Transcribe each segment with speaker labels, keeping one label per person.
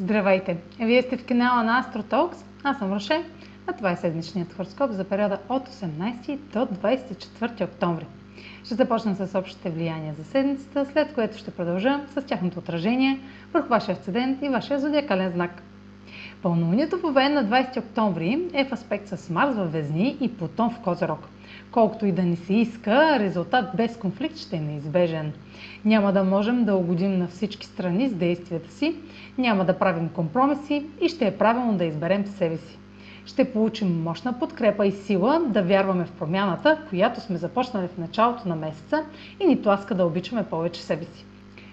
Speaker 1: Здравейте! Вие сте в канала на AstroTalks. Аз съм Роше, а това е седмичният хороскоп за периода от 18 до 24 октомври. Ще започна с общите влияния за седмицата, след което ще продължа с тяхното отражение върху вашия асцендент и вашия зодиакален знак. Пълнолунието в Овен на 20 октомври е в аспект с Марс във Везни и Плутон в Козерог. Колкото и да ни се иска, резултат без конфликт ще е неизбежен. Няма да можем да угодим на всички страни с действията си, няма да правим компромиси и ще е правилно да изберем себе си. Ще получим мощна подкрепа и сила да вярваме в промяната, която сме започнали в началото на месеца и ни тласка да обичаме повече себе си.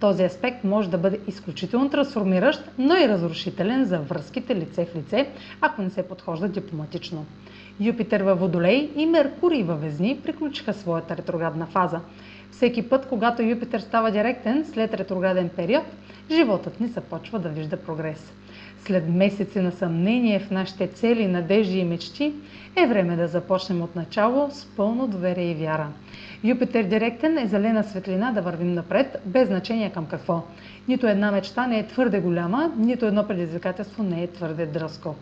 Speaker 1: Този аспект може да бъде изключително трансформиращ, но и разрушителен за връзките лице в лице, ако не се подхожда дипломатично. Юпитер във Водолей и Меркурий във Везни приключиха своята ретроградна фаза. Всеки път, когато Юпитер става директен след ретрограден период, животът ни започва да вижда прогрес. След месеци на съмнение в нашите цели, надежди и мечти, е време да започнем от начало с пълно доверие и вяра. Юпитер директен е зелена светлина да вървим напред, без значение към какво. Нито една мечта не е твърде голяма, нито едно предизвикателство не е твърде дръско.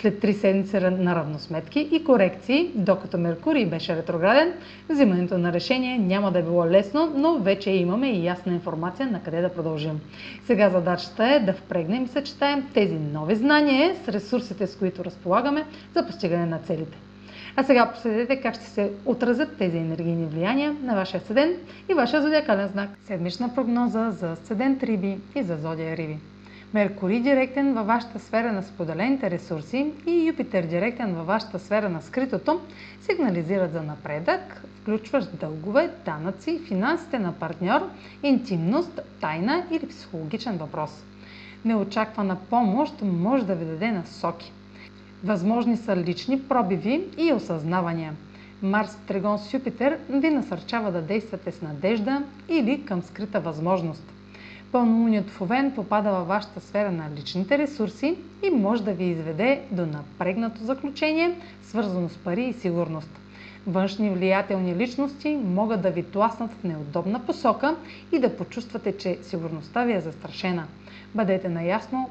Speaker 1: След три седмици на равносметки и корекции, докато Меркурий беше ретрограден, взимането на решение няма да е било лесно, но вече имаме и ясна информация на къде да продължим. Сега задачата е да впрегнем и съчетаем тези нови знания с ресурсите, с които разполагаме за постигане на целите. А сега последете как ще се отразят тези енергийни влияния на вашия седент и вашия зодиакален знак. Седмична прогноза за седент Риби и за зодия Риби. Меркурий директен във вашата сфера на споделените ресурси и Юпитер директен във вашата сфера на скритото сигнализират за напредък, включващ дългове, данъци, финансите на партньор, интимност, тайна или психологичен въпрос. Неочаквана помощ може да ви даде насоки. Възможни са лични пробиви и осъзнавания. Марс в Тригон с Юпитер ви насърчава да действате с надежда или към скрита възможност. Пълнолунието в Овен попада във вашата сфера на личните ресурси и може да ви изведе до напрегнато заключение, свързано с пари и сигурност. Външни влиятелни личности могат да ви тласнат в неудобна посока и да почувствате, че сигурността ви е застрашена. Бъдете наясно